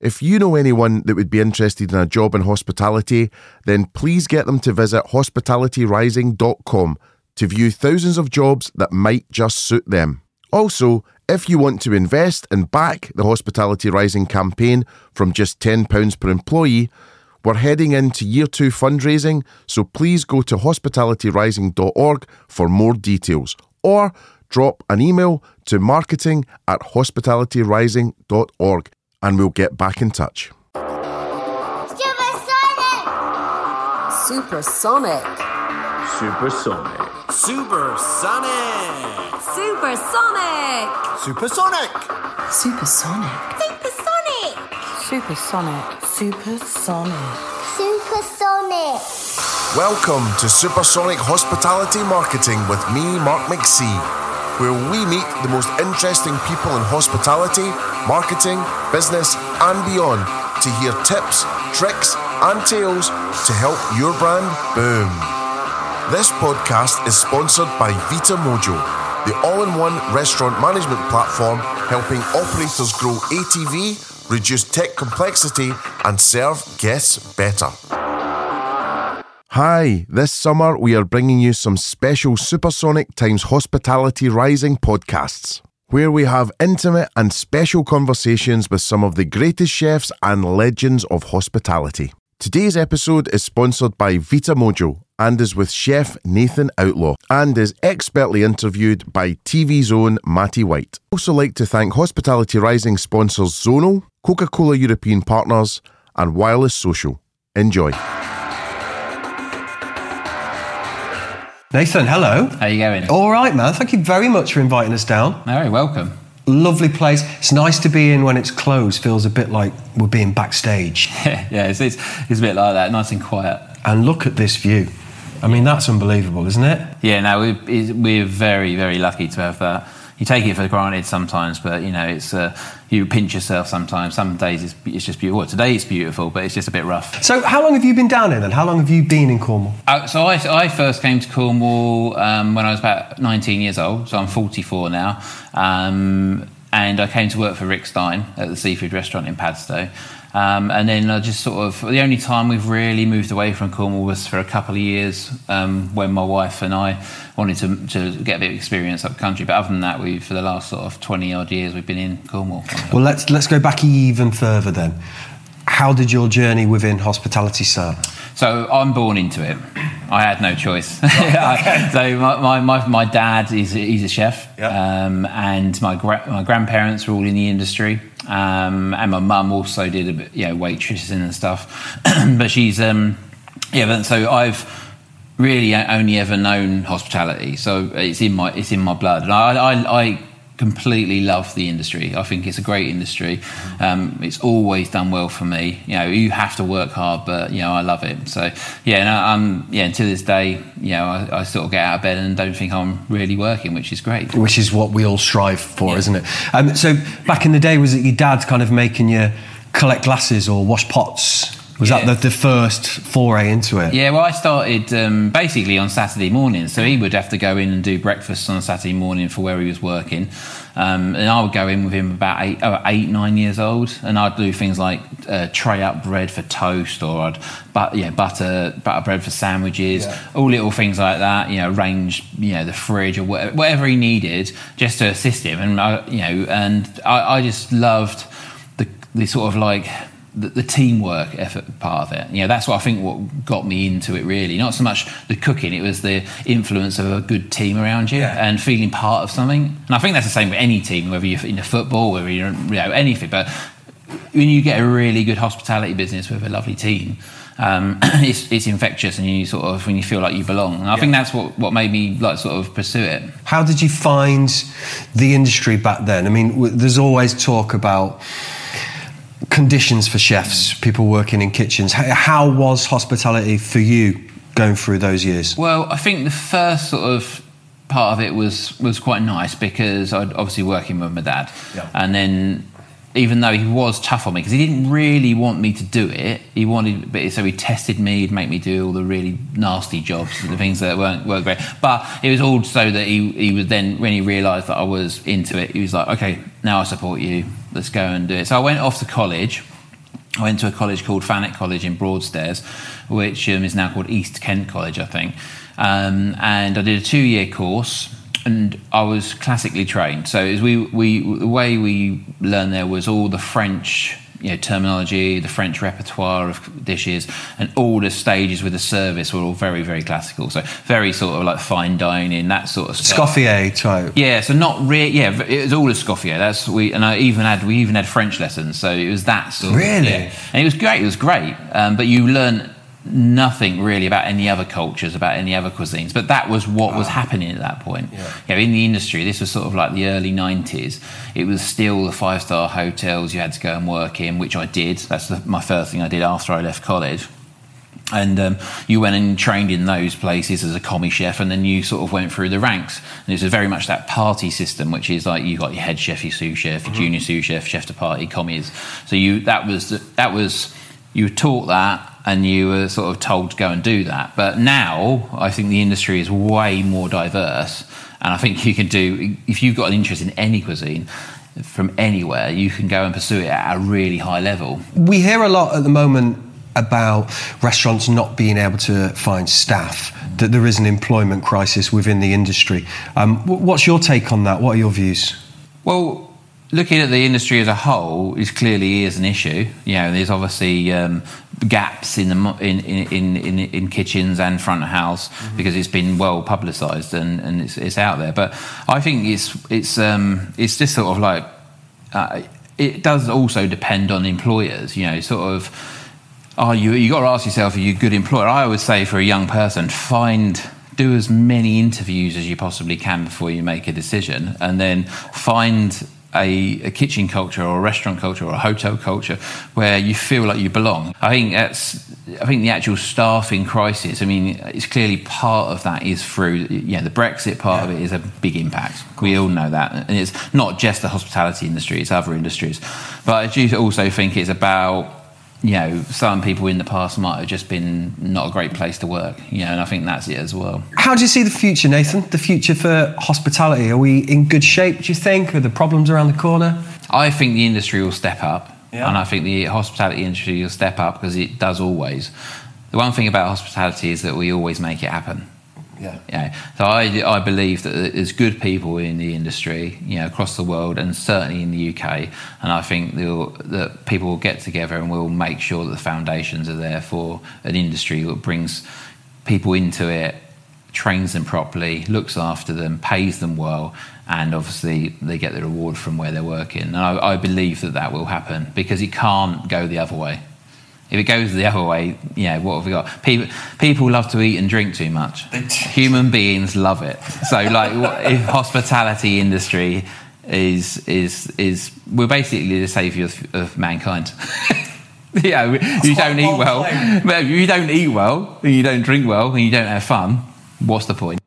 If you know anyone that would be interested in a job in hospitality, then please get them to visit hospitalityrising.com to view thousands of jobs that might just suit them. Also, if you want to invest and back the Hospitality Rising campaign from just £10 per employee, we're heading into year two fundraising, so please go to hospitalityrising.org for more details or drop an email to marketing at hospitalityrising.org and we'll get back in touch. Supersonic. Supersonic. Supersonic. Supersonic. Supersonic. Supersonic. Supersonic. Supersonic. Supersonic. Supersonic. Welcome to Supersonic Hospitality Marketing with me, Mark McC, where we meet the most interesting people in hospitality, marketing, business, and beyond to hear tips, tricks, and tales to help your brand boom. This podcast is sponsored by Vita Mojo, the all in one restaurant management platform helping operators grow ATV, reduce tech complexity, and serve guests better. Hi, this summer we are bringing you some special Supersonic times Hospitality Rising podcasts, where we have intimate and special conversations with some of the greatest chefs and legends of hospitality. Today's episode is sponsored by Vita Mojo and is with chef Nathan Outlaw and is expertly interviewed by TV's own Matty White. I'd also like to thank Hospitality Rising sponsors Zonal, Coca Cola European Partners, and Wireless Social. Enjoy. Nathan, hello. How you going? All right, man. Thank you very much for inviting us down. Very welcome. Lovely place. It's nice to be in when it's closed. Feels a bit like we're being backstage. yeah, it's, it's, it's a bit like that, nice and quiet. And look at this view. I mean, that's unbelievable, isn't it? Yeah, no, we're, we're very, very lucky to have that. You take it for granted sometimes, but you know, it's uh, you pinch yourself sometimes. Some days it's, it's just beautiful. Well, today it's beautiful, but it's just a bit rough. So, how long have you been down here then? How long have you been in Cornwall? Uh, so, I, I first came to Cornwall um, when I was about 19 years old. So, I'm 44 now. Um, and I came to work for Rick Stein at the seafood restaurant in Padstow. Um, and then I just sort of the only time we've really moved away from Cornwall was for a couple of years um, when my wife and I wanted to, to get a bit of experience up country. But other than that, we for the last sort of twenty odd years we've been in Cornwall. Well, let's let's go back even further then. How did your journey within hospitality start? So I'm born into it. I had no choice. so my, my, my, my, dad is he's a chef, Yep. um, and my gra- my grandparents were all in the industry, um, and my mum also did a bit, you know, waitressing and stuff. but she's um, yeah. But so I've really only ever known hospitality, so it's in my it's in my blood, and I I, I completely love the industry. I think it's a great industry. Um, it's always done well for me. You know, you have to work hard, but you know, I love it. So yeah, no, um, yeah. Until this day, you know, I, I, sort of get out of bed and don't think I'm really working, which is great. Which is what we all strive for, Yeah. isn't it? Um, so back in the day, was it your dad kind of making you collect glasses or wash pots? Was Yeah. that the, the first foray into it? Yeah, well, I started um, basically on Saturday mornings. So he would have to go in and do breakfast on a Saturday morning for where he was working. Um, and I would go in with him about eight, oh, eight, nine years old, and I'd do things like uh, tray up bread for toast, or I'd but yeah butter butter bread for sandwiches, all little things like that. You know, arrange you know the fridge or whatever, whatever he needed just to assist him, and I, you know, and I, I just loved the the sort of like the, the teamwork effort part of it. You know, that's what I think what got me into it really. Not so much the cooking, it was the influence of a good team around you Yeah. and feeling part of something. And I think that's the same with any team, whether you're into football, whether you're you know anything. But when you get a really good hospitality business with a lovely team. Um, it's, it's infectious, and you sort of when you feel like you belong. And I think that's what, what made me like sort of pursue it. How did you find the industry back then? I mean, w- there's always talk about conditions for chefs, people working in kitchens. How, how was hospitality for you going through those years? Well, I think the first sort of part of it was was quite nice because I'd obviously working with my dad, Yeah. and then even though he was tough on me because he didn't really want me to do it, he wanted, but so he tested me, he'd make me do all the really nasty jobs, the things that weren't weren't great. But it was all so that he he was then when he realised that I was into it, he was like, okay, now I support you, let's go and do it. So I went off to college I went to a college called Thanet College in Broadstairs, which um, is now called East Kent College, I think. Um, and I did a two-year course, and I was classically trained. So as we, we the way we learned there was all the French you know, terminology, the French repertoire of dishes, and all the stages with the service were all very, very classical. So very sort of like fine dining, that sort of stuff. Scoffier type. Yeah, so not really. Yeah, it was all a Escoffier. That's we, and I even had we even had French lessons. So it was that sort. Really? Of, yeah. And it was great. It was great. Um, but you learn nothing really about any other cultures, about any other cuisines. But that was what was happening at that point. Yeah. You know, in the industry, this was sort of like the early '90s. It was still the five-star hotels you had to go and work in, which I did. That's the, my first thing I did after I left college. And um, you went and trained in those places as a commis chef, and then you sort of went through the ranks. And it was very much that party system, which is like you got your head chef, your sous chef, your junior sous chef, chef de partie, commis. So you that was the, that was you were taught that, and you were sort of told to go and do that. But now I think the industry is way more diverse, and I think you can do if you've got an interest in any cuisine from anywhere, you can go and pursue it at a really high level. We hear a lot at the moment about restaurants not being able to find staff, that there is an employment crisis within the industry. Um, what's your take on that? What are your views? Well, looking at the industry as a whole, is clearly is an issue. You know, there's obviously um, gaps in the in, in, in, in kitchens and front of house because it's been well publicised and, and it's, it's out there. But I think it's it's um, it's just sort of like uh, it does also depend on employers. You know, sort of. Are you? You got to ask yourself: Are you a good employer? I always say for a young person, find do as many interviews as you possibly can before you make a decision, and then find a, a kitchen culture or a restaurant culture or a hotel culture where you feel like you belong. I think that's. I think the actual staffing crisis. I mean, it's clearly part of that is through. Know, the Brexit part of it is a big impact. We all know that, and it's not just the hospitality industry; it's other industries. But I do also think it's about you know, some people in the past might have just been not a great place to work, you know, and I think that's it as well. How do you see the future, Nathan? The future for hospitality? Are we in good shape, do you think? Are the problems around the corner? I think the industry will step up, Yeah. and I think the hospitality industry will step up because it does always. The one thing about hospitality is that we always make it happen. Yeah. Yeah. So I, I believe that there's good people in the industry, you know, across the world and certainly in the UK. And I think that people will get together and we'll make sure that the foundations are there for an industry that brings people into it, trains them properly, looks after them, pays them well, and obviously they get the reward from where they're working. And I, I believe that that will happen because it can't go the other way. If it goes the other way, yeah, what have we got? People, people love to eat and drink too much. Human beings love it. So, like, what- if hospitality industry is is is we're basically the savior of, of mankind. yeah, we- you don't eat bold well. claim. You don't eat well, and you don't drink well, and you don't have fun. What's the point?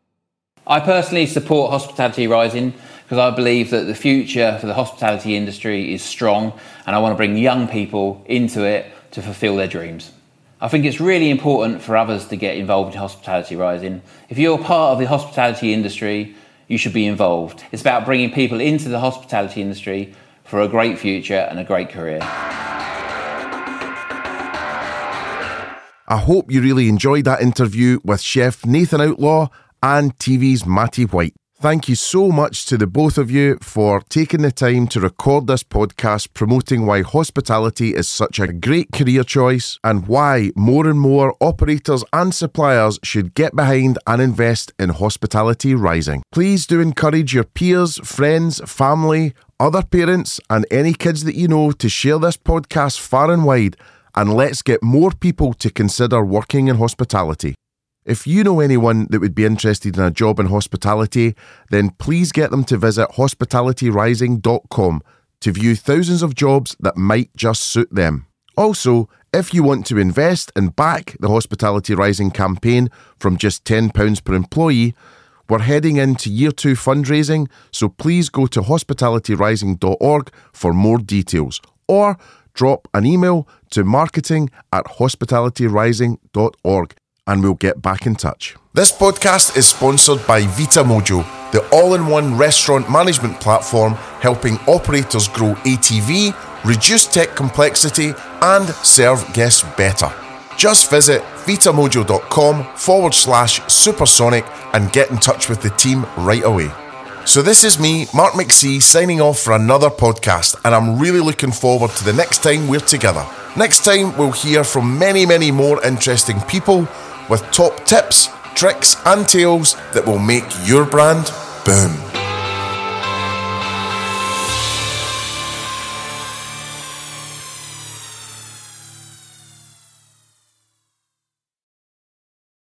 I personally support Hospitality Rising because I believe that the future for the hospitality industry is strong and I want to bring young people into it to fulfill their dreams. I think it's really important for others to get involved in Hospitality Rising. If you're part of the hospitality industry, you should be involved. It's about bringing people into the hospitality industry for a great future and a great career. I hope you really enjoyed that interview with Chef Nathan Outlaw and TV's Matty White. Thank you so much to the both of you for taking the time to record this podcast promoting why hospitality is such a great career choice and why more and more operators and suppliers should get behind and invest in Hospitality Rising. Please do encourage your peers, friends, family, other parents, and any kids that you know to share this podcast far and wide and let's get more people to consider working in hospitality. If you know anyone that would be interested in a job in hospitality, then please get them to visit hospitalityrising.com to view thousands of jobs that might just suit them. Also, if you want to invest and back the Hospitality Rising campaign from just £10 per employee, we're heading into year two fundraising, so please go to hospitalityrising.org for more details or drop an email to marketing at hospitalityrising.org and we'll get back in touch. This podcast is sponsored by Vita Mojo, the all in one restaurant management platform helping operators grow ATV, reduce tech complexity, and serve guests better. Just visit vitamojo.com forward slash supersonic and get in touch with the team right away. So, this is me, Mark McC, signing off for another podcast, and I'm really looking forward to the next time we're together. Next time, we'll hear from many, many more interesting people with top tips, tricks, and tales that will make your brand boom.